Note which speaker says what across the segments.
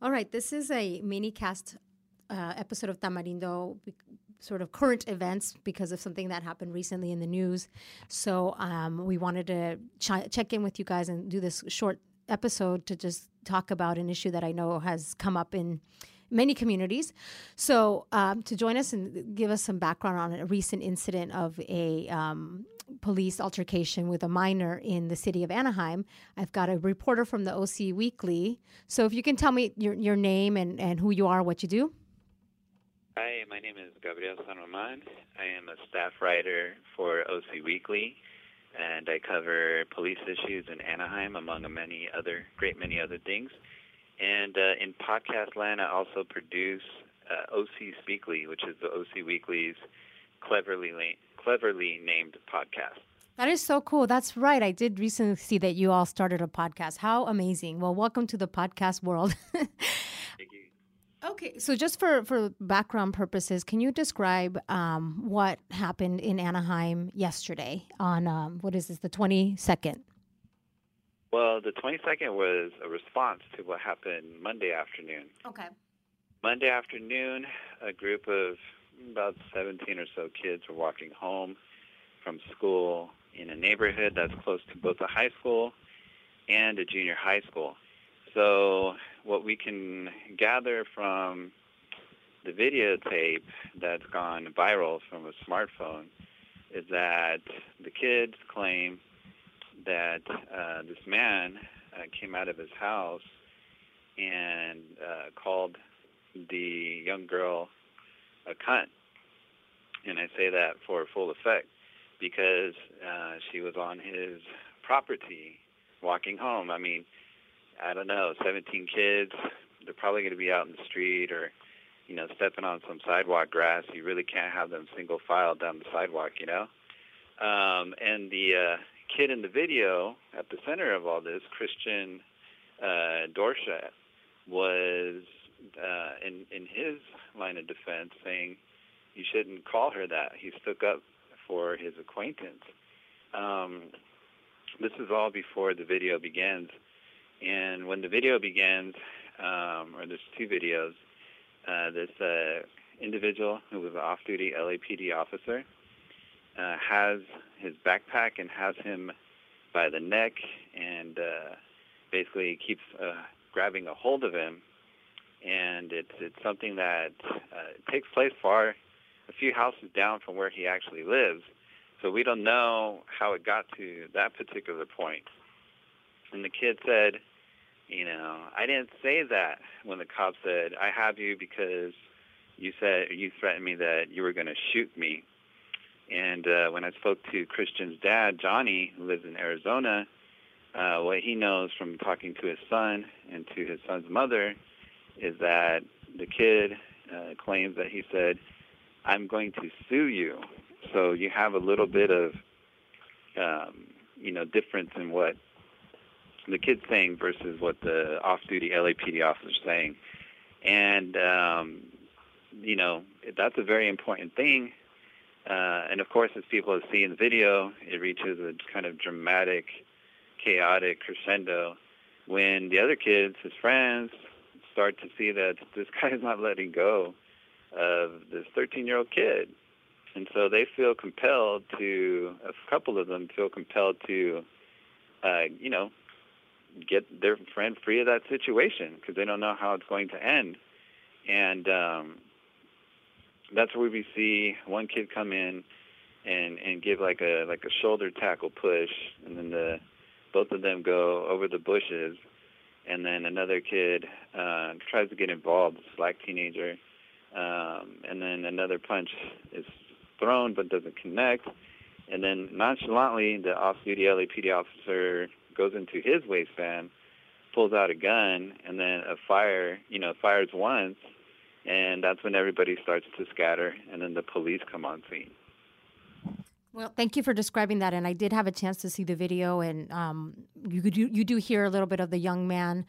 Speaker 1: All right, this is a mini cast uh, episode of Tamarindo, sort of current events because of something that happened recently in the news. So um, we wanted to ch- check in with you guys and do this short episode to just talk about an issue that I know has come up in many communities. So, um, to join us and give us some background on a recent incident of a um, police altercation with a minor in the city of Anaheim, I've got a reporter from the OC Weekly. So, if you can tell me your, your name and, and who you are, what you do.
Speaker 2: Hi, my name is Gabriel San Roman. I am a staff writer for OC Weekly, and I cover police issues in Anaheim, among many other great many other things. And uh, in podcast land, I also produce uh, OC Speakly, which is the OC Weekly's cleverly cleverly named podcast.
Speaker 1: That is so cool. That's right. I did recently see that you all started a podcast. How amazing. Well, welcome to the podcast world.
Speaker 2: Thank you.
Speaker 1: Okay, so just for, for background purposes, can you describe um, what happened in Anaheim yesterday on, um, what is this, the 22nd?
Speaker 2: Well, the 22nd was a response to what happened Monday afternoon.
Speaker 1: Okay.
Speaker 2: Monday afternoon, a group of about 17 or so kids were walking home from school in a neighborhood that's close to both a high school and a junior high school. So, what we can gather from the videotape that's gone viral from a smartphone is that the kids claim that uh, this man uh, came out of his house and uh, called the young girl a cunt. And I say that for full effect because uh, she was on his property walking home. I mean, I don't know, 17 kids, they're probably going to be out in the street or, you know, stepping on some sidewalk grass. You really can't have them single file down the sidewalk, you know? Um, and the uh, kid in the video at the center of all this, Christian uh, was uh, in in his line of defense saying you shouldn't call her that. He stuck up for his acquaintance. Um, this is all before the video begins, and when the video begins, um, or there's two videos, uh, this uh, individual who was an off-duty LAPD officer uh, has his backpack and has him by the neck and uh, basically keeps uh, grabbing a hold of him. And it's it's something that uh, takes place far a few houses down from where he actually lives. So we don't know how it got to that particular point. And the kid said, you know, I didn't say that when the cop said, I have you because you said you threatened me that you were going to shoot me. And uh, when I spoke to Christian's dad, Johnny, who lives in Arizona, uh, what he knows from talking to his son and to his son's mother is that the kid uh, claims that he said, I'm going to sue you. So you have a little bit of, um, you know, difference in what the kid's saying versus what the off-duty LAPD officer is saying. And, um, you know, that's a very important thing uh, and of course, as people have seen in the video, it reaches a kind of dramatic, chaotic crescendo when the other kids, his friends, start to see that this guy is not letting go of this 13 year old kid. And so they feel compelled to, a couple of them feel compelled to, uh, you know, get their friend free of that situation because they don't know how it's going to end. And um, that's where we see one kid come in and and give like a like a shoulder tackle push, and then the both of them go over the bushes, and then another kid uh, tries to get involved, black teenager, um, and then another punch is thrown but doesn't connect, and then nonchalantly the off-duty LAPD officer goes into his waistband, pulls out a gun, and then a fire, you know, fires once and that's when everybody starts to scatter, and then the police come on scene.
Speaker 1: Well, thank you for describing that, and I did have a chance to see the video, and um, you do you do hear a little bit of the young man,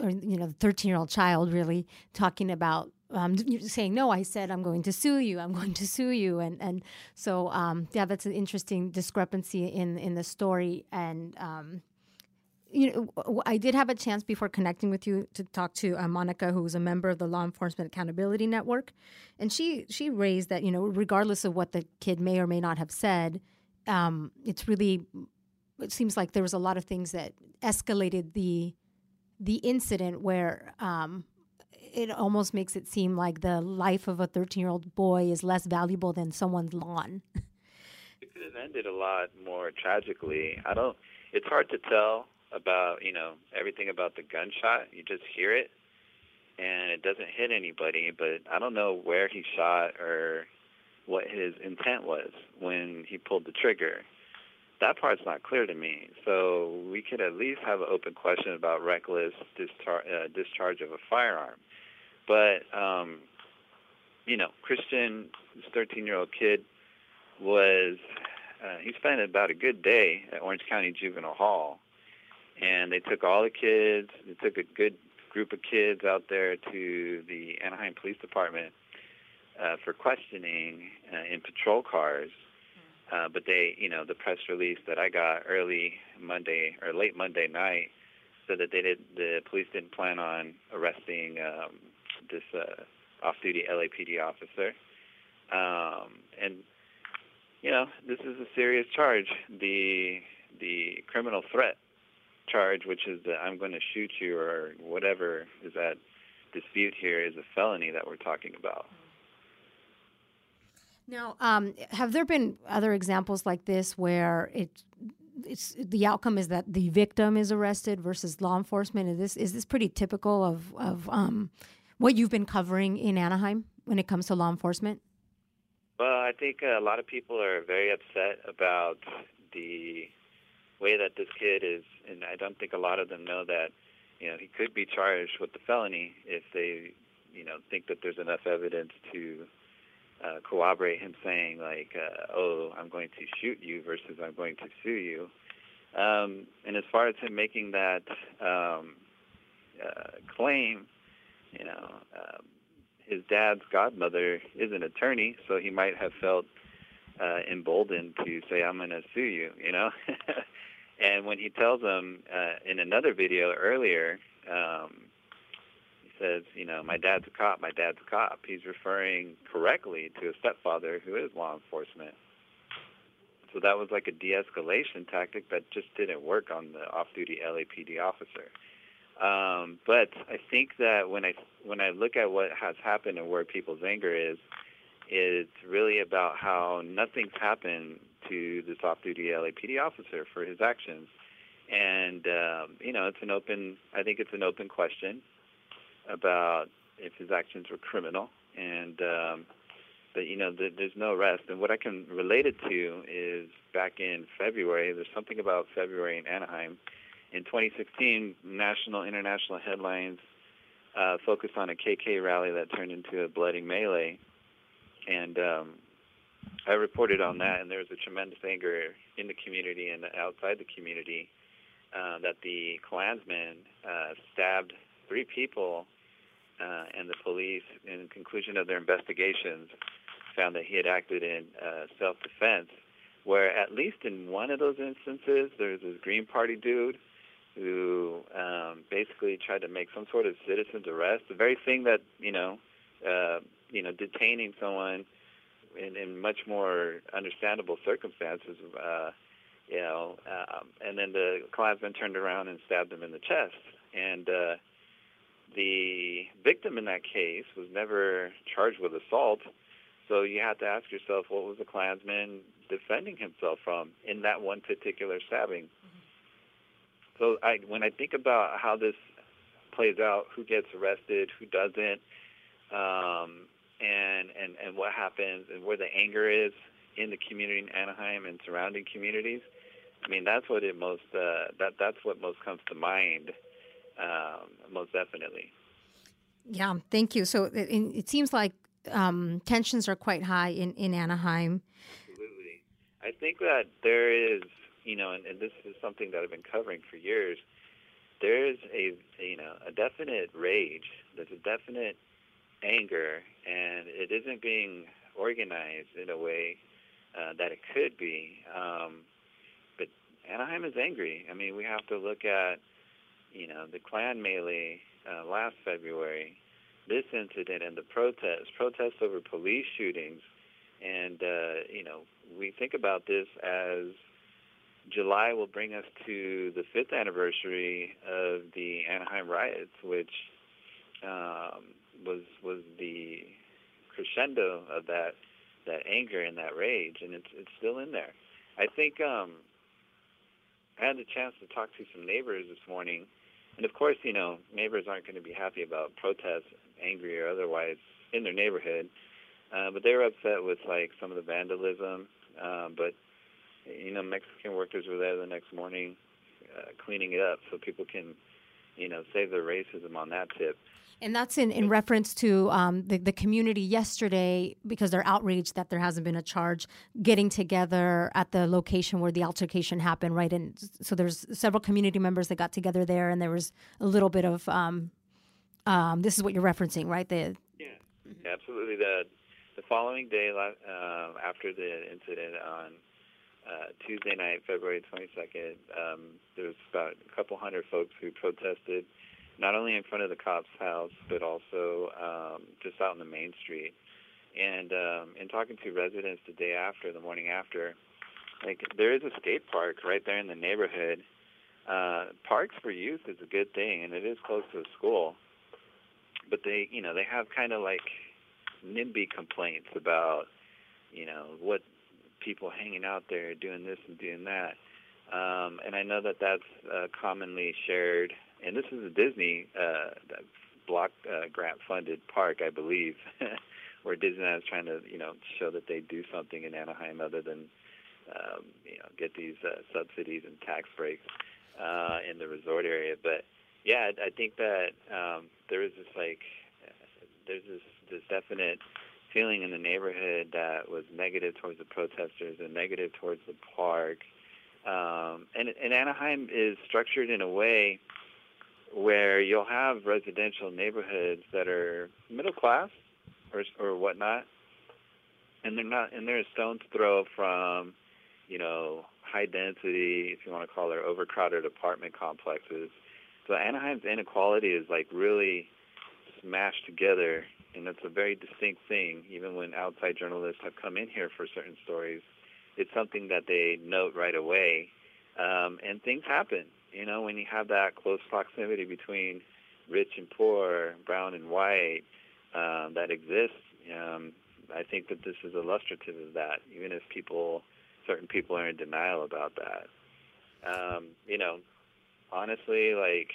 Speaker 1: or you know, the thirteen year old child, really talking about um, saying, "No, I said I'm going to sue you. I'm going to sue you," and and so um, yeah, that's an interesting discrepancy in in the story, and um, you know, I did have a chance before connecting with you to talk to uh, Monica, who's a member of the Law Enforcement Accountability Network, and she she raised that you know, regardless of what the kid may or may not have said, um, it's really it seems like there was a lot of things that escalated the the incident where um, it almost makes it seem like the life of a 13 year old boy is less valuable than someone's lawn.
Speaker 2: it could have ended a lot more tragically. I don't. It's hard to tell about you know everything about the gunshot. You just hear it, and it doesn't hit anybody. But I don't know where he shot or what his intent was when he pulled the trigger. That part's not clear to me. So we could at least have an open question about reckless dischar- uh, discharge of a firearm. But um, you know, Christian, this 13-year-old kid, was uh, he spent about a good day at Orange County Juvenile Hall, and they took all the kids. They took a good group of kids out there to the Anaheim Police Department uh, for questioning uh, in patrol cars. Uh, but they, you know, the press release that I got early Monday or late Monday night said that they did. The police didn't plan on arresting um, this uh, off-duty LAPD officer, um, and you know, this is a serious charge. The the criminal threat charge, which is that I'm going to shoot you or whatever is that dispute here, is a felony that we're talking about.
Speaker 1: Now, um, have there been other examples like this where it, it's the outcome is that the victim is arrested versus law enforcement? Is this is this pretty typical of of um, what you've been covering in Anaheim when it comes to law enforcement?
Speaker 2: Well, I think a lot of people are very upset about the way that this kid is, and I don't think a lot of them know that you know he could be charged with the felony if they you know think that there's enough evidence to uh, corroborate him saying like, uh, "Oh, I'm going to shoot you" versus "I'm going to sue you." Um, and as far as him making that um, uh, claim, you know, um, his dad's godmother is an attorney, so he might have felt uh, emboldened to say, "I'm going to sue you," you know. and when he tells him uh, in another video earlier, um, he says, you know, my dad's a cop, my dad's a cop, he's referring correctly to a stepfather who is law enforcement. So that was like a de-escalation tactic that just didn't work on the off-duty LAPD officer. Um, but I think that when I when I look at what has happened and where people's anger is, it's really about how nothing's happened to this off-duty LAPD officer for his actions. And um, you know, it's an open. I think it's an open question about if his actions were criminal, and um, but you know the, there's no arrest. And what I can relate it to is back in February. There's something about February in Anaheim. In 2016, national international headlines uh, focused on a KKK rally that turned into a bloody melee, and um, I reported on that. And there was a tremendous anger in the community and outside the community uh, that the Klansmen uh, stabbed three people uh, and the police, in conclusion of their investigations, found that he had acted in uh, self-defense. Where at least in one of those instances, there's this Green Party dude who um, basically tried to make some sort of citizen's arrest, the very thing that you know, uh, you know, detaining someone in, in much more understandable circumstances. Uh, you know, um, and then the Klansman turned around and stabbed him in the chest, and uh, the victim in that case was never charged with assault. So you have to ask yourself, what was the Klansman defending himself from in that one particular stabbing? Mm-hmm. So I, when I think about how this plays out, who gets arrested, who doesn't, um, and and and what happens, and where the anger is in the community in Anaheim and surrounding communities, I mean that's what it most uh, that that's what most comes to mind um, most definitely.
Speaker 1: Yeah, thank you. So it, it seems like um, tensions are quite high in, in Anaheim.
Speaker 2: Absolutely. I think that there is, you know, and, and this is something that I've been covering for years. There is a, you know, a definite rage. There's a definite anger, and it isn't being organized in a way uh, that it could be. Um, but Anaheim is angry. I mean, we have to look at, you know, the Klan melee uh, last February, this incident, and the protests, protests over police shootings, and uh, you know, we think about this as July will bring us to the fifth anniversary of the Anaheim riots, which um, was was the crescendo of that that anger and that rage, and it's it's still in there. I think um, I had the chance to talk to some neighbors this morning, and of course, you know, neighbors aren't going to be happy about protests, angry or otherwise, in their neighborhood. Uh, but they were upset with like some of the vandalism. Um, but you know, Mexican workers were there the next morning uh, cleaning it up so people can, you know, save their racism on that tip.
Speaker 1: And that's in, in reference to um, the, the community yesterday because they're outraged that there hasn't been a charge getting together at the location where the altercation happened, right? And so there's several community members that got together there, and there was a little bit of um, um, this is what you're referencing, right?
Speaker 2: The, yeah, mm-hmm. absolutely. The the following day uh, after the incident on uh, Tuesday night, February 22nd, um, there was about a couple hundred folks who protested, not only in front of the cop's house, but also um, just out in the main street. And um, in talking to residents the day after, the morning after, like there is a skate park right there in the neighborhood. Uh, parks for youth is a good thing, and it is close to a school. But they, you know, they have kind of like NIMBY complaints about, you know, what people hanging out there doing this and doing that. Um, and I know that that's uh, commonly shared. And this is a Disney uh, block uh, grant funded park, I believe, where Disneyland is trying to, you know, show that they do something in Anaheim other than, um, you know, get these uh, subsidies and tax breaks uh, in the resort area. But yeah, I think that um, there is this like, there's this this definite feeling in the neighborhood that was negative towards the protesters and negative towards the park. Um, and, and Anaheim is structured in a way where you'll have residential neighborhoods that are middle class or or whatnot, and they're not, and they're a stone's throw from, you know, high density, if you want to call it, overcrowded apartment complexes. So Anaheim's inequality is like really smashed together and it's a very distinct thing. Even when outside journalists have come in here for certain stories, it's something that they note right away. Um, and things happen, you know, when you have that close proximity between rich and poor, brown and white, um, that exists. Um, I think that this is illustrative of that, even if people, certain people are in denial about that. Um, you know, honestly, like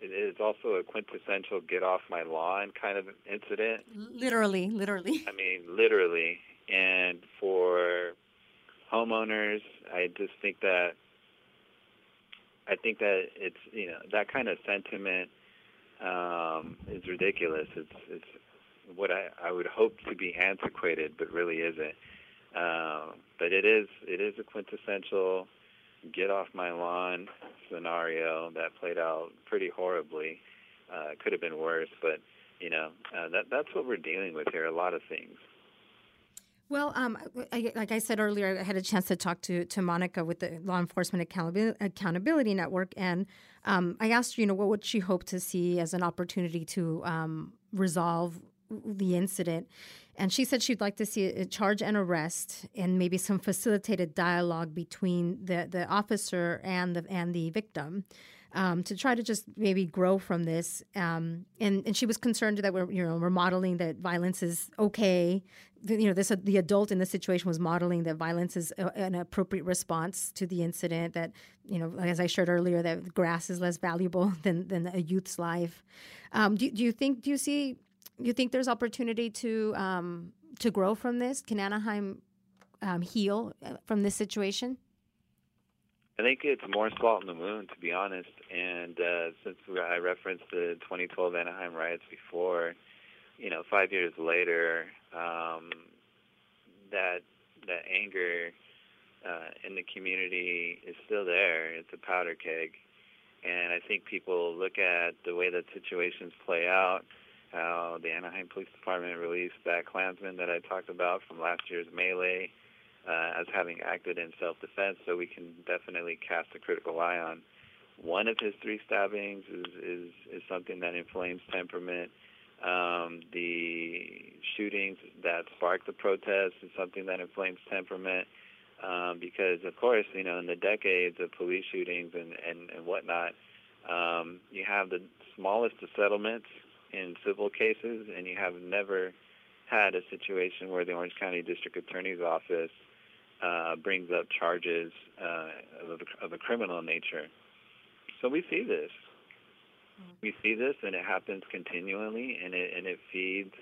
Speaker 2: it is also a quintessential get off my lawn kind of incident.
Speaker 1: Literally, literally.
Speaker 2: I mean, literally. And for homeowners, I just think that I think that it's you know that kind of sentiment um, is ridiculous. It's it's what I, I would hope to be antiquated, but really isn't. Uh, but it is it is a quintessential get off my lawn scenario that played out pretty horribly. Uh, could have been worse, but you know uh, that that's what we're dealing with here. A lot of things.
Speaker 1: Well, um, I, like I said earlier, I had a chance to talk to, to Monica with the Law Enforcement Accountability, Accountability Network, and um, I asked her, you know, what would she hope to see as an opportunity to um, resolve the incident. And she said she'd like to see a charge and arrest and maybe some facilitated dialogue between the, the officer and the, and the victim. Um, to try to just maybe grow from this. Um, and, and she was concerned that we're, you know, we're modeling that violence is okay. The, you know, this, uh, the adult in the situation was modeling that violence is a, an appropriate response to the incident that, you know, as I shared earlier, that grass is less valuable than, than a youth's life. Um, do, do you think, do you see you think there's opportunity to um, to grow from this? Can Anaheim um, heal uh, from this situation?
Speaker 2: I think it's more salt in the wound, to be honest. And uh, since I referenced the 2012 Anaheim riots before, you know, five years later, um, that that anger uh, in the community is still there. It's a powder keg, and I think people look at the way that situations play out how the Anaheim Police Department released that Klansman that I talked about from last year's melee. As having acted in self-defense. So we can definitely cast a critical eye on one of his three stabbings is is, is something that inflames temperament. Um, the shootings that sparked the protests is something that inflames temperament. Um, because of course, you know, in the decades of police shootings and and, and whatnot, um, you have the smallest of settlements in civil cases, and you have never had a situation where the Orange County District Attorney's Office uh, brings up charges uh, of, a, of a criminal nature. So we see this. We see this, and it happens continually, and it and it feeds,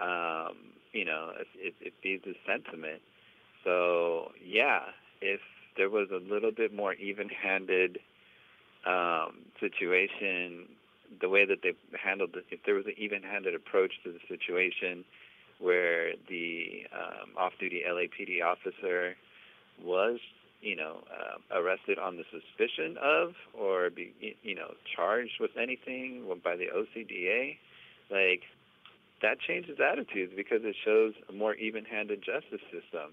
Speaker 2: um, you know, it, it feeds the sentiment. So yeah, if there was a little bit more even-handed um, situation, the way that they handled it, if there was an even-handed approach to the situation, where the um, off-duty LAPD officer was you know, uh, arrested on the suspicion of or be, you know, charged with anything by the OCDA, like that changes attitudes because it shows a more even-handed justice system.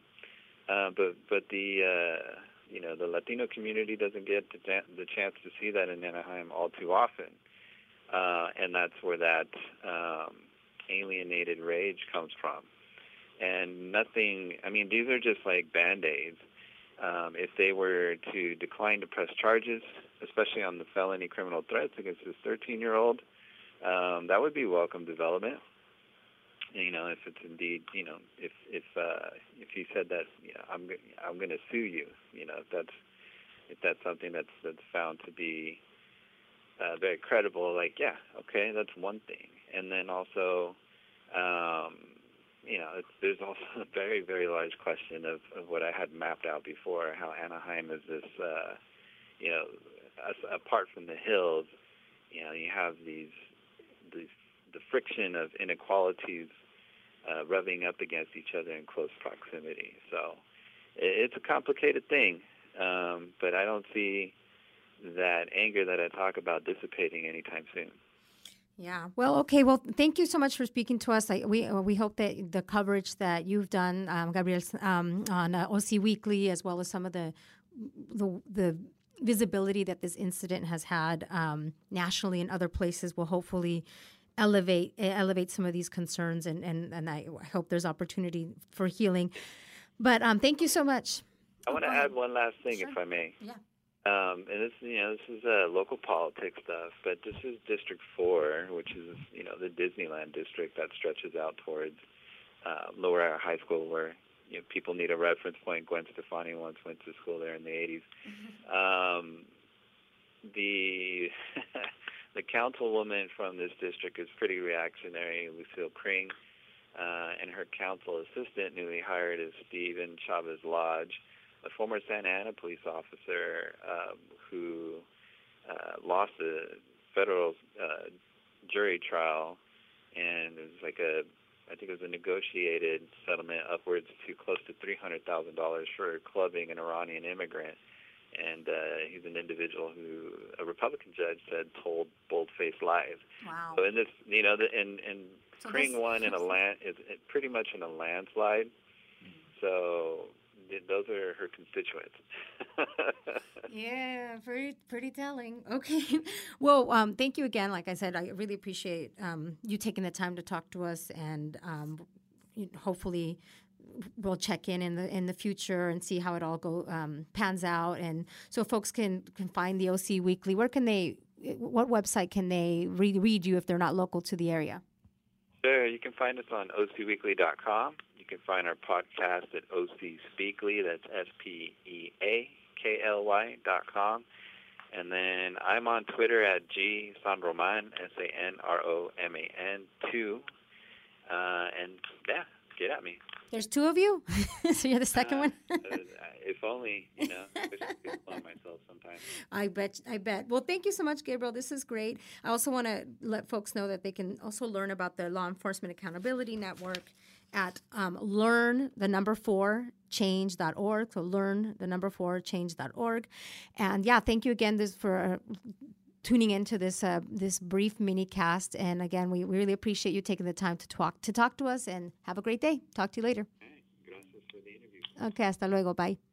Speaker 2: Uh, but but the uh, you know the Latino community doesn't get the, the chance to see that in Anaheim all too often, uh, and that's where that um, alienated rage comes from. And nothing. I mean, these are just like band-aids um, if they were to decline to press charges, especially on the felony criminal threats against this 13-year-old, um, that would be welcome development. You know, if it's indeed, you know, if if uh, if he said that, you know, I'm I'm going to sue you. You know, if that's if that's something that's that's found to be uh, very credible, like yeah, okay, that's one thing. And then also, um, you know, there's also a very, very large question of, of what I had mapped out before, how Anaheim is this, uh, you know, as, apart from the hills, you know, you have these, these the friction of inequalities uh, rubbing up against each other in close proximity. So it, it's a complicated thing, um, but I don't see that anger that I talk about dissipating anytime soon.
Speaker 1: Yeah. Well, okay. Well, thank you so much for speaking to us. I, we uh, we hope that the coverage that you've done, um, Gabriel, um, on uh, OC Weekly, as well as some of the the the visibility that this incident has had um, nationally and other places, will hopefully elevate elevate some of these concerns, and and and I hope there's opportunity for healing. But um, thank you so much.
Speaker 2: I want to add one last thing, sure. if I may.
Speaker 1: Yeah.
Speaker 2: Um, and this, you know, this is uh, local politics stuff, but this is District Four, which is, you know, the Disneyland district that stretches out towards uh, Loara High School, where you know people need a reference point. Gwen Stefani once went to school there in the 80s. Mm-hmm. Um, the the councilwoman from this district is pretty reactionary, Lucille Kring, uh, and her council assistant, newly hired, is Stephen Chavez Lodge a former Santa Ana police officer um, who uh, lost a federal uh, jury trial, and it was like a, I think it was a negotiated settlement upwards to close to three hundred thousand dollars for clubbing an Iranian immigrant. And uh, he's an individual who a Republican judge said told bold-faced lies.
Speaker 1: Wow.
Speaker 2: So in this, you know, the, and and so Kring won in a land is pretty much in a landslide. Mm-hmm. So those are her constituents.
Speaker 1: yeah, pretty pretty telling. Okay, well, um, thank you again. Like I said, I really appreciate um, you taking the time to talk to us, and um, hopefully we'll check in in the in the future and see how it all go um, pans out. And so folks can can find the OC Weekly. Where can they? What website can they read read you if they're not local to the area?
Speaker 2: Sure, you can find us on ocweekly.com. You can find our podcast at OC Speakly. That's S P E A K L Y dot com. And then I'm on Twitter at G Sanroman, S A N R O M A N 2. Uh, and yeah, get at me.
Speaker 1: There's two of you? so you're the second uh, one? uh,
Speaker 2: if only, you know, I wish I could myself sometimes.
Speaker 1: I bet, I bet. Well, thank you so much, Gabriel. This is great. I also want to let folks know that they can also learn about the Law Enforcement Accountability Network at um, learn the number four change.org. So learn the number four change.org. And yeah, thank you again this for uh, tuning into this uh, this brief mini cast. And again, we, we really appreciate you taking the time to talk to talk to us and have a great day. Talk to you later. Ok, hasta luego. Bye.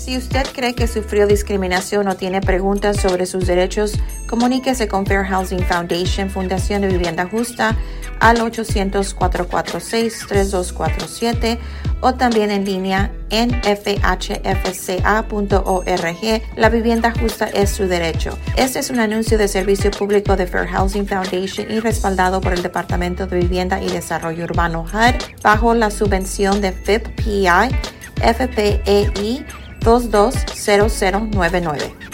Speaker 3: Si usted cree que sufrió discriminación o tiene preguntas sobre sus derechos, comuníquese con Fair Housing Foundation, Fundación de Vivienda Justa, al 800-446-3247 o también en línea en fhfca.org. La vivienda justa es su derecho. Este es un anuncio de servicio público de Fair Housing Foundation y respaldado por el Departamento de Vivienda y Desarrollo Urbano HUD bajo la subvención de FIPPI, FPEI 220099.